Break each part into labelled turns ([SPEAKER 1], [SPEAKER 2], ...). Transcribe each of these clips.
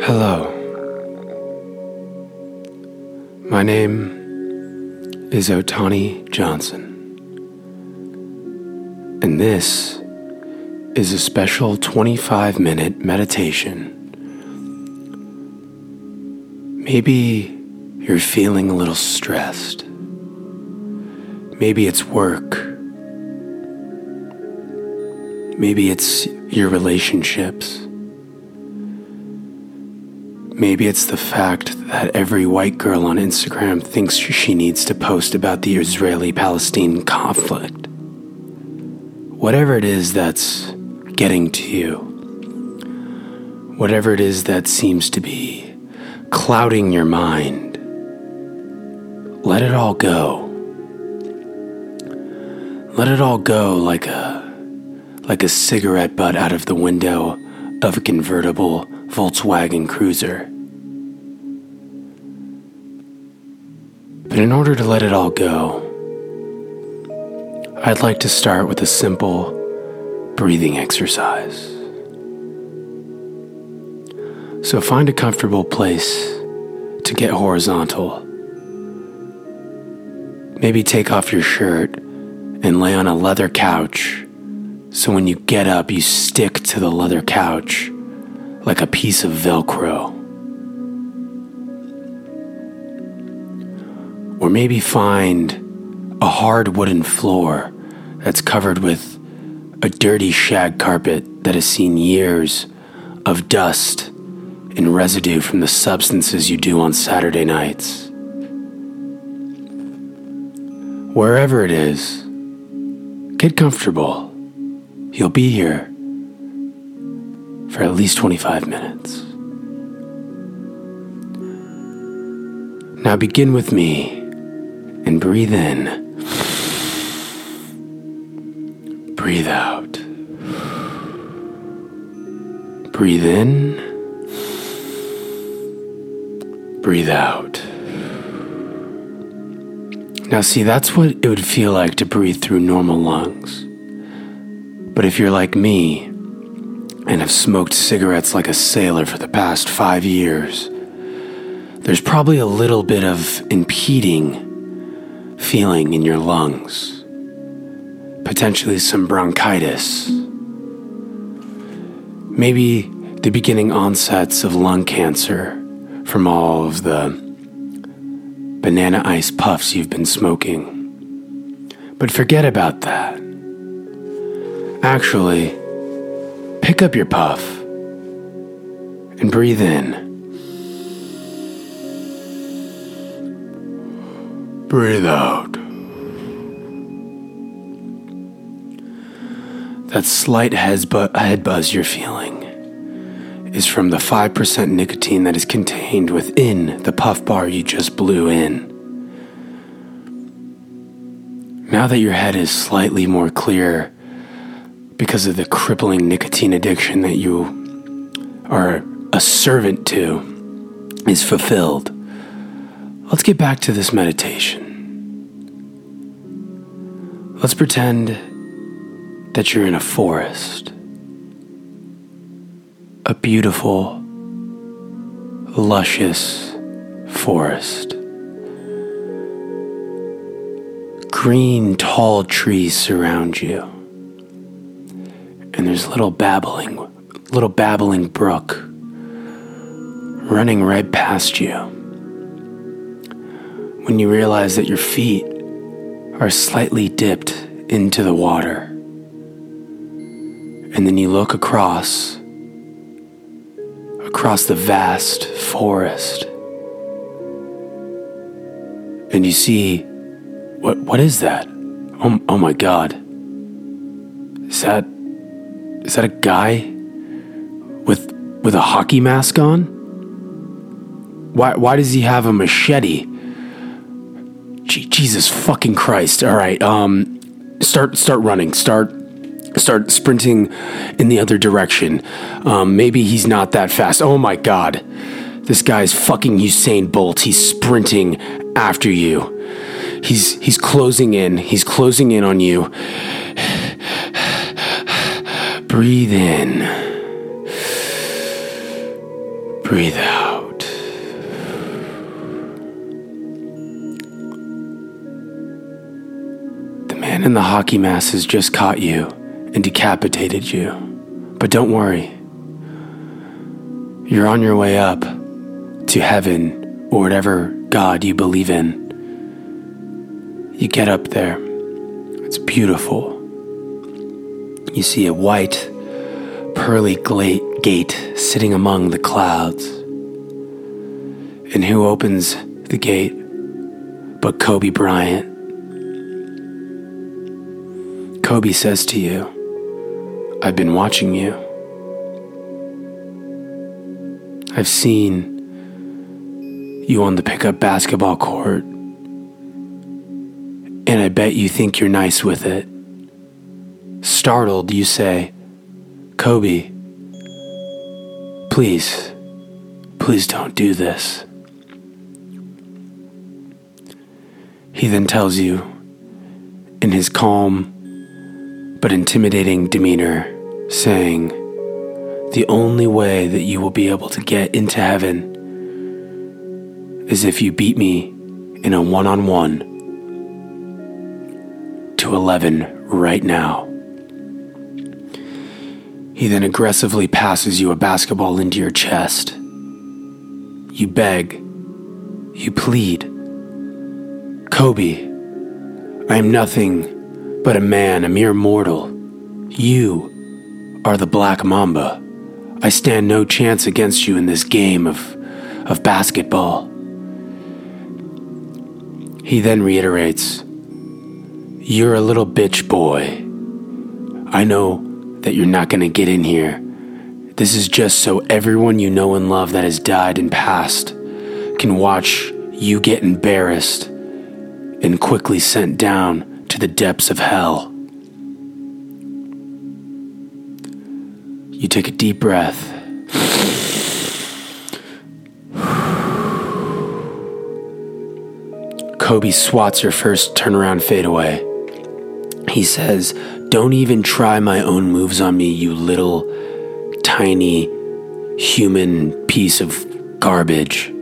[SPEAKER 1] Hello. My name is Otani Johnson. And this is a special 25 minute meditation. Maybe you're feeling a little stressed. Maybe it's work. Maybe it's your relationships. Maybe it's the fact that every white girl on Instagram thinks she needs to post about the Israeli Palestine conflict. Whatever it is that's getting to you, whatever it is that seems to be clouding your mind, let it all go. Let it all go like a like a cigarette butt out of the window of a convertible Volkswagen Cruiser. But in order to let it all go, I'd like to start with a simple breathing exercise. So find a comfortable place to get horizontal. Maybe take off your shirt and lay on a leather couch so when you get up, you stick to the leather couch like a piece of Velcro. Or maybe find a hard wooden floor that's covered with a dirty shag carpet that has seen years of dust and residue from the substances you do on Saturday nights. Wherever it is, get comfortable. You'll be here for at least 25 minutes. Now begin with me and breathe in. Breathe out. Breathe in. Breathe out. Now, see, that's what it would feel like to breathe through normal lungs. But if you're like me and have smoked cigarettes like a sailor for the past five years, there's probably a little bit of impeding feeling in your lungs, potentially some bronchitis, maybe the beginning onsets of lung cancer from all of the banana ice puffs you've been smoking. But forget about that. Actually, pick up your puff and breathe in. Breathe out. That slight head, bu- head buzz you're feeling is from the 5% nicotine that is contained within the puff bar you just blew in. Now that your head is slightly more clear because of the crippling nicotine addiction that you are a servant to is fulfilled, let's get back to this meditation. Let's pretend that you're in a forest, a beautiful, luscious forest. Green, tall trees surround you and there's little babbling, little babbling brook running right past you. When you realize that your feet are slightly dipped into the water, and then you look across, across the vast forest, and you see what what is that? Oh, oh my god. Is that is that a guy with with a hockey mask on? Why why does he have a machete? Jesus fucking Christ. All right. Um start start running. Start start sprinting in the other direction. Um, maybe he's not that fast. Oh my god. This guy's fucking Usain Bolt. He's sprinting after you. He's he's closing in. He's closing in on you. Breathe in. Breathe out. The man in the hockey mask has just caught you and decapitated you. But don't worry. You're on your way up to heaven or whatever God you believe in. You get up there. It's beautiful. You see a white, pearly gate sitting among the clouds. And who opens the gate but Kobe Bryant? Kobe says to you, I've been watching you. I've seen you on the pickup basketball court, and I bet you think you're nice with it. Startled, you say, Kobe, please, please don't do this. He then tells you, in his calm but intimidating demeanor, saying, The only way that you will be able to get into heaven is if you beat me in a one on one to 11 right now. He then aggressively passes you a basketball into your chest. You beg, you plead. Kobe, I am nothing but a man, a mere mortal. You are the Black Mamba. I stand no chance against you in this game of, of basketball. He then reiterates, You're a little bitch boy. I know that you're not going to get in here. This is just so everyone you know and love that has died and passed can watch you get embarrassed and quickly sent down to the depths of hell. You take a deep breath. Kobe swats your first turnaround fadeaway. He says, Don't even try my own moves on me, you little tiny human piece of garbage.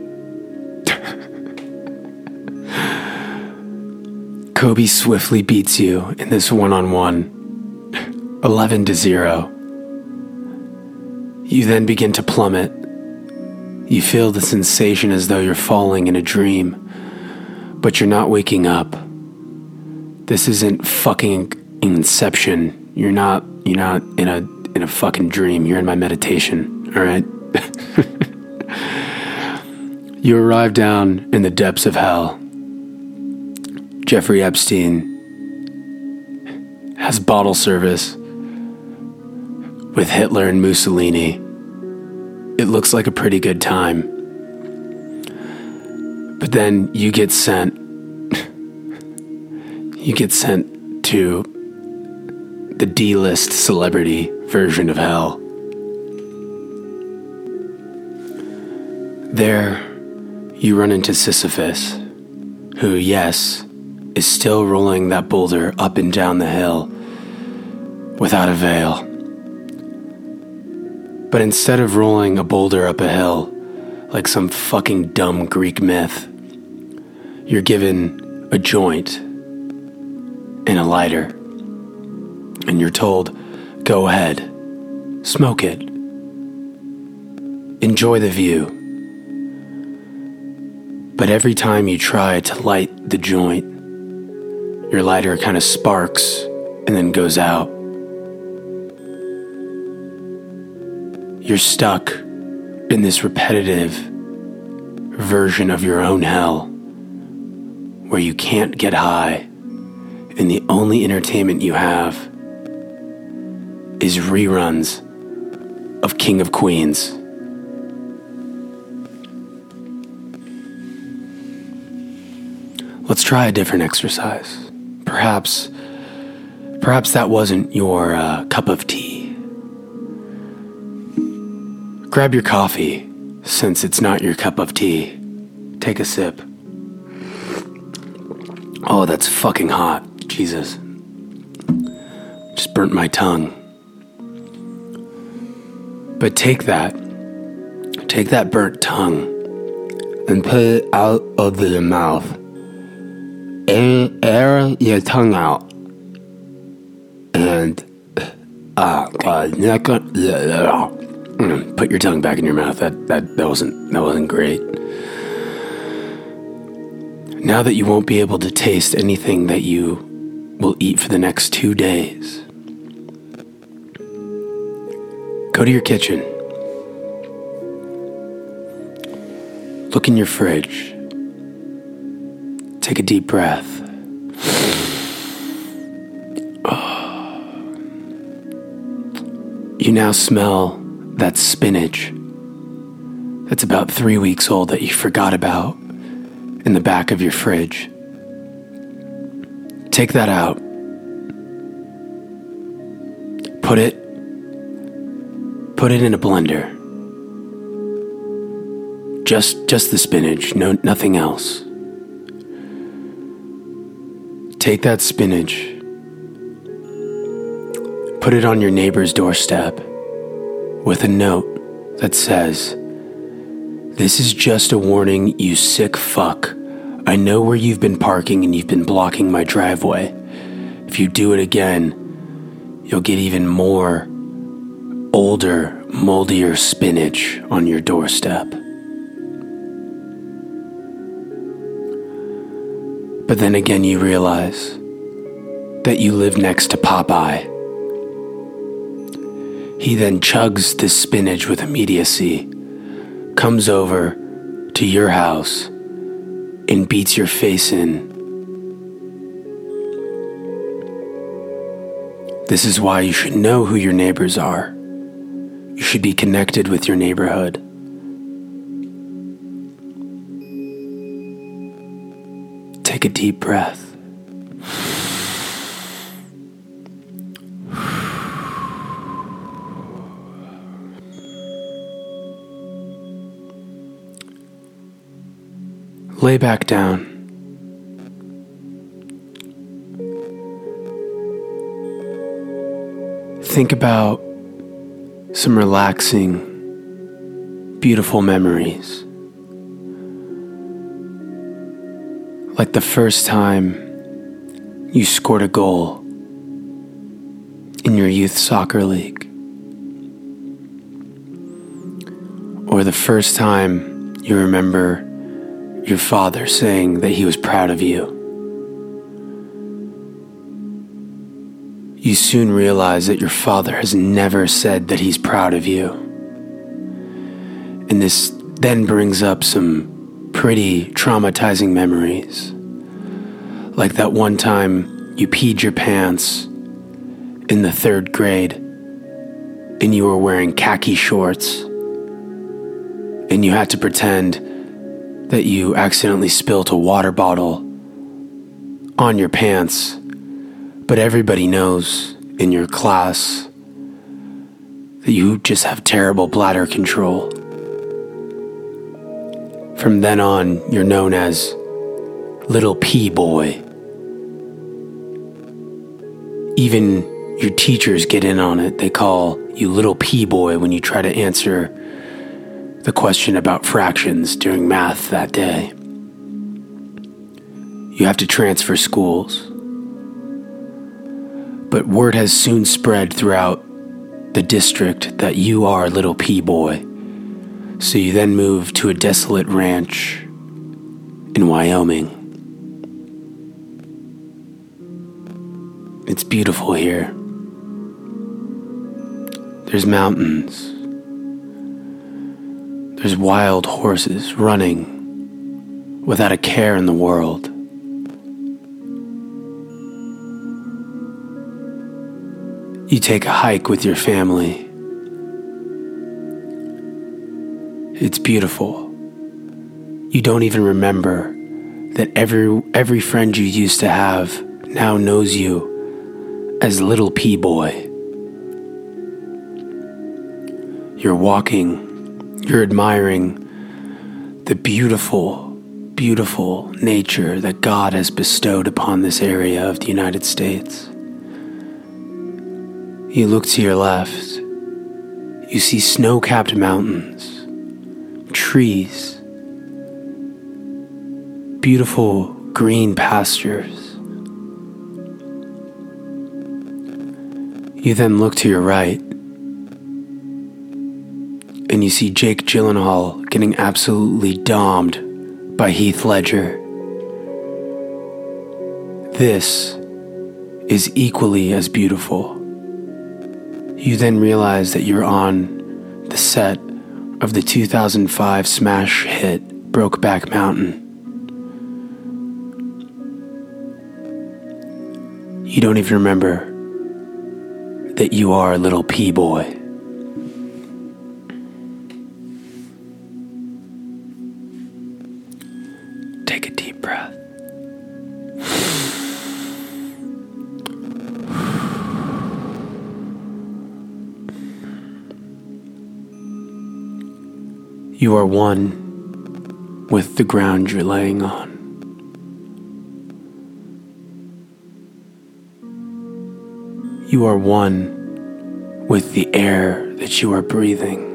[SPEAKER 1] Kobe swiftly beats you in this one on one, 11 to 0. You then begin to plummet. You feel the sensation as though you're falling in a dream but you're not waking up. This isn't fucking inception. You're not you're not in a in a fucking dream. You're in my meditation, all right? you arrive down in the depths of hell. Jeffrey Epstein has bottle service with Hitler and Mussolini. It looks like a pretty good time. But then you get sent you get sent to the D-list celebrity version of hell. There you run into Sisyphus, who, yes, is still rolling that boulder up and down the hill without avail. But instead of rolling a boulder up a hill, like some fucking dumb Greek myth. You're given a joint and a lighter, and you're told, go ahead, smoke it, enjoy the view. But every time you try to light the joint, your lighter kind of sparks and then goes out. You're stuck in this repetitive version of your own hell where you can't get high and the only entertainment you have is reruns of King of Queens. Let's try a different exercise. Perhaps, perhaps that wasn't your uh, cup of tea. Grab your coffee, since it's not your cup of tea. Take a sip. Oh, that's fucking hot. Jesus. Just burnt my tongue. But take that. take that burnt tongue and put it out of your mouth. Air, air your tongue out. And, oh god, not gonna, mm, put your tongue back in your mouth. That, that, that wasn't, that wasn't great. Now that you won't be able to taste anything that you will eat for the next two days, go to your kitchen. Look in your fridge. Take a deep breath. You now smell that spinach that's about three weeks old that you forgot about in the back of your fridge. Take that out. Put it put it in a blender. Just just the spinach, no nothing else. Take that spinach. Put it on your neighbor's doorstep with a note that says, This is just a warning, you sick fuck. I know where you've been parking and you've been blocking my driveway. If you do it again, you'll get even more older, moldier spinach on your doorstep. But then again, you realize that you live next to Popeye. He then chugs the spinach with immediacy, comes over to your house, and beats your face in. This is why you should know who your neighbors are. You should be connected with your neighborhood. Take a deep breath. Lay back down. Think about some relaxing, beautiful memories. Like the first time you scored a goal in your youth soccer league. Or the first time you remember your father saying that he was proud of you. You soon realize that your father has never said that he's proud of you. And this then brings up some pretty traumatizing memories. Like that one time you peed your pants in the third grade and you were wearing khaki shorts and you had to pretend that you accidentally spilt a water bottle on your pants, but everybody knows in your class that you just have terrible bladder control. From then on, you're known as Little P Boy. Even your teachers get in on it. They call you Little P Boy when you try to answer the question about fractions during math that day. You have to transfer schools. But word has soon spread throughout the district that you are little P boy. So you then move to a desolate ranch in Wyoming. It's beautiful here. There's mountains. There's wild horses running without a care in the world. You take a hike with your family. It's beautiful. You don't even remember that every every friend you used to have now knows you as little P boy. You're walking you're admiring the beautiful, beautiful nature that God has bestowed upon this area of the United States. You look to your left, you see snow capped mountains. trees, beautiful green pastures. You then look to your right and you see Jake Gyllenhaal getting absolutely domed by Heath Ledger. This is equally as beautiful. You then realize that you're on the set of the 2005 smash hit Brokeback Mountain. You don't even remember that you are a little pea boy. Are one with the ground you're laying on. You are one with the air that you are breathing.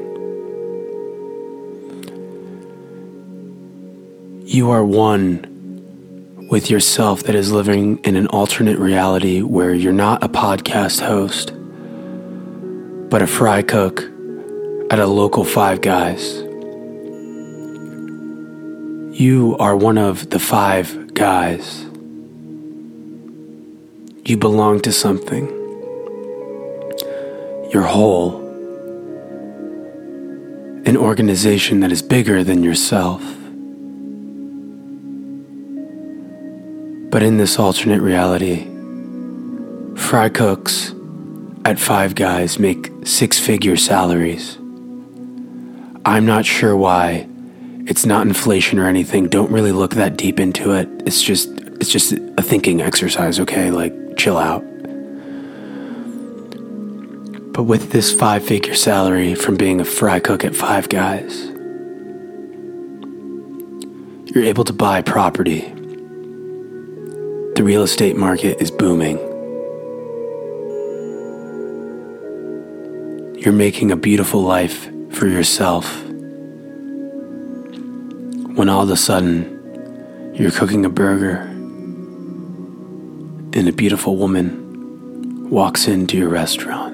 [SPEAKER 1] You are one with yourself that is living in an alternate reality where you're not a podcast host, but a fry cook at a local Five Guys. You are one of the five guys. You belong to something. You're whole. An organization that is bigger than yourself. But in this alternate reality, fry cooks at Five Guys make six figure salaries. I'm not sure why it's not inflation or anything. Don't really look that deep into it. It's just it's just a thinking exercise, okay? Like chill out. But with this five-figure salary from being a fry cook at Five Guys, you're able to buy property. The real estate market is booming. You're making a beautiful life for yourself when all of a sudden you're cooking a burger and a beautiful woman walks into your restaurant.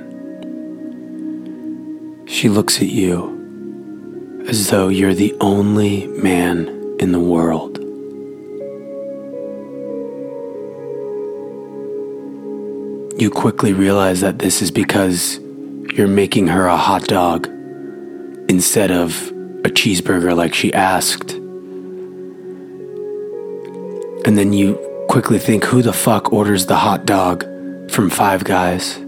[SPEAKER 1] She looks at you as though you're the only man in the world. You quickly realize that this is because you're making her a hot dog instead of a cheeseburger like she asked. And then you quickly think, who the fuck orders the hot dog from Five Guys?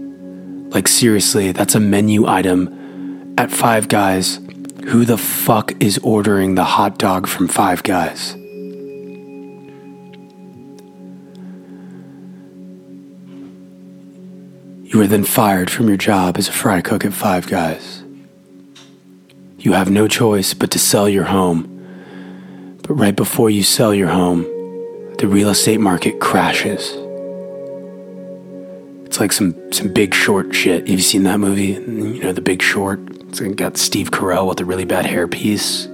[SPEAKER 1] Like, seriously, that's a menu item at Five Guys. Who the fuck is ordering the hot dog from Five Guys? You are then fired from your job as a fry cook at Five Guys. You have no choice but to sell your home. But right before you sell your home, the real estate market crashes. It's like some, some big short shit. Have you seen that movie? You know, The Big Short? It's got Steve Carell with a really bad hairpiece.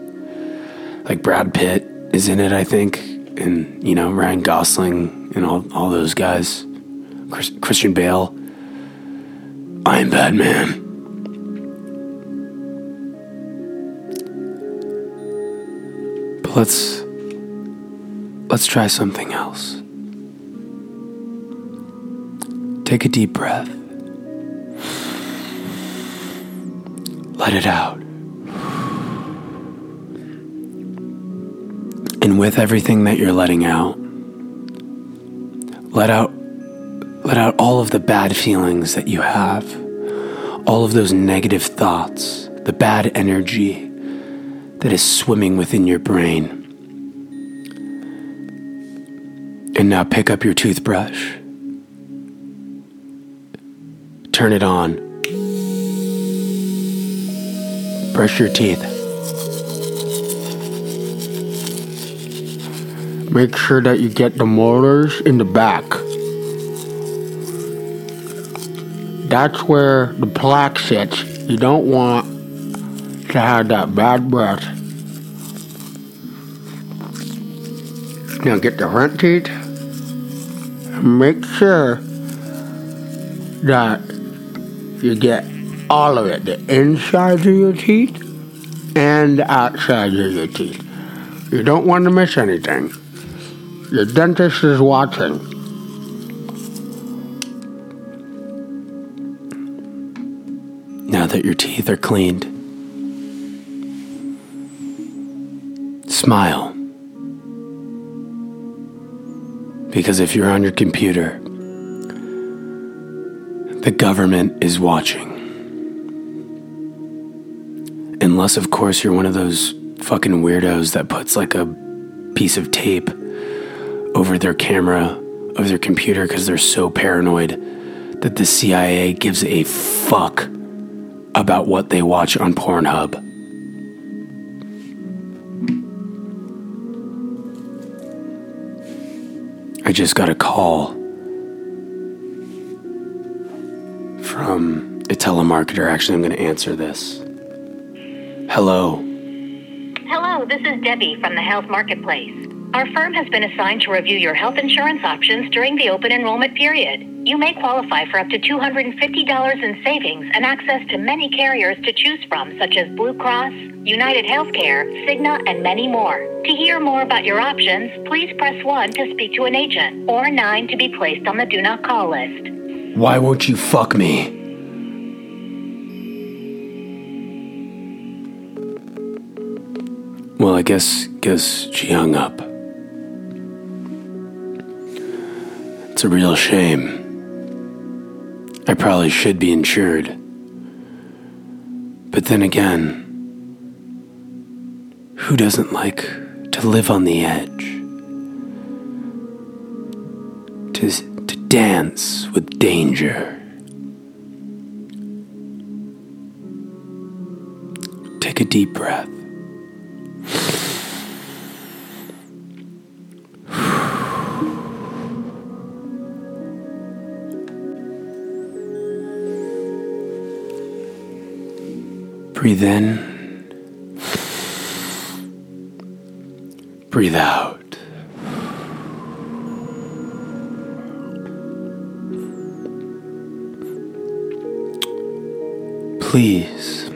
[SPEAKER 1] Like Brad Pitt is in it, I think. And, you know, Ryan Gosling and all, all those guys. Chris, Christian Bale. I'm Batman. But let's let's try something else. Take a deep breath. Let it out. And with everything that you're letting out, let out let out all of the bad feelings that you have, all of those negative thoughts, the bad energy that is swimming within your brain. And now pick up your toothbrush. Turn it on. Brush your teeth. Make sure that you get the molars in the back. That's where the plaque sits. You don't want to have that bad breath.
[SPEAKER 2] Now get the front teeth Make sure that you get all of it the inside of your teeth and the outside of your teeth. You don't want to miss anything. Your dentist is watching.
[SPEAKER 1] Now that your teeth are cleaned, smile. Because if you're on your computer, the government is watching. Unless, of course, you're one of those fucking weirdos that puts like a piece of tape over their camera, of their computer, because they're so paranoid that the CIA gives a fuck about what they watch on Pornhub. I just got a call from a telemarketer. Actually, I'm going to answer this. Hello.
[SPEAKER 3] Hello, this is Debbie from the Health Marketplace. Our firm has been assigned to review your health insurance options during the open enrollment period. You may qualify for up to $250 in savings and access to many carriers to choose from, such as Blue Cross, United Healthcare, Cigna, and many more. To hear more about your options, please press 1 to speak to an agent or 9 to be placed on the Do Not Call list.
[SPEAKER 1] Why won't you fuck me? Well, I guess guess she hung up. It's a real shame. I probably should be insured. But then again, who doesn't like to live on the edge? To, to dance with danger. Take a deep breath. Breathe in. Breathe out. Please,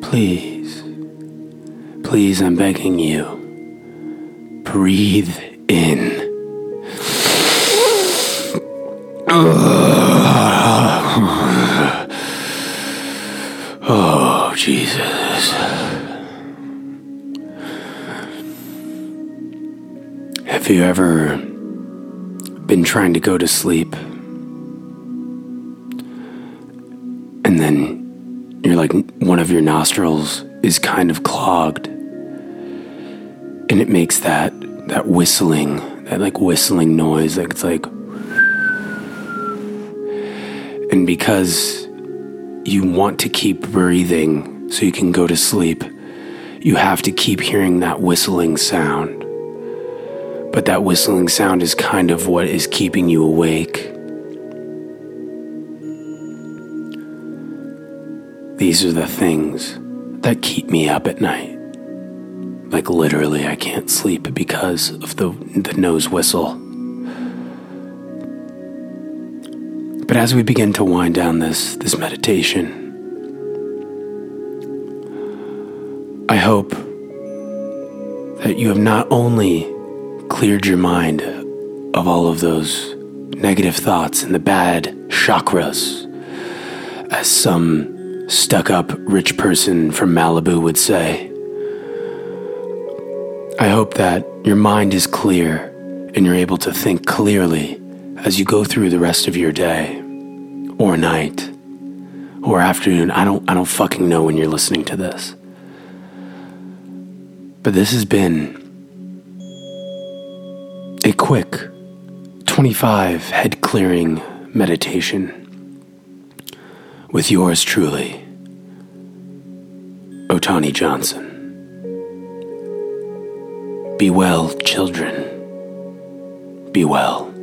[SPEAKER 1] please, please, I'm begging you. Breathe in. Oh, Have you ever been trying to go to sleep? And then you're like, one of your nostrils is kind of clogged. And it makes that, that whistling, that like whistling noise. Like it's like, and because you want to keep breathing so you can go to sleep, you have to keep hearing that whistling sound. But that whistling sound is kind of what is keeping you awake. These are the things that keep me up at night. Like literally, I can't sleep because of the, the nose whistle. But as we begin to wind down this, this meditation, I hope that you have not only cleared your mind of all of those negative thoughts and the bad chakras, as some stuck up rich person from Malibu would say. I hope that your mind is clear and you're able to think clearly as you go through the rest of your day or night or afternoon. I don't I don't fucking know when you're listening to this. But this has been a quick 25 head clearing meditation with yours truly, Otani Johnson. Be well, children. Be well.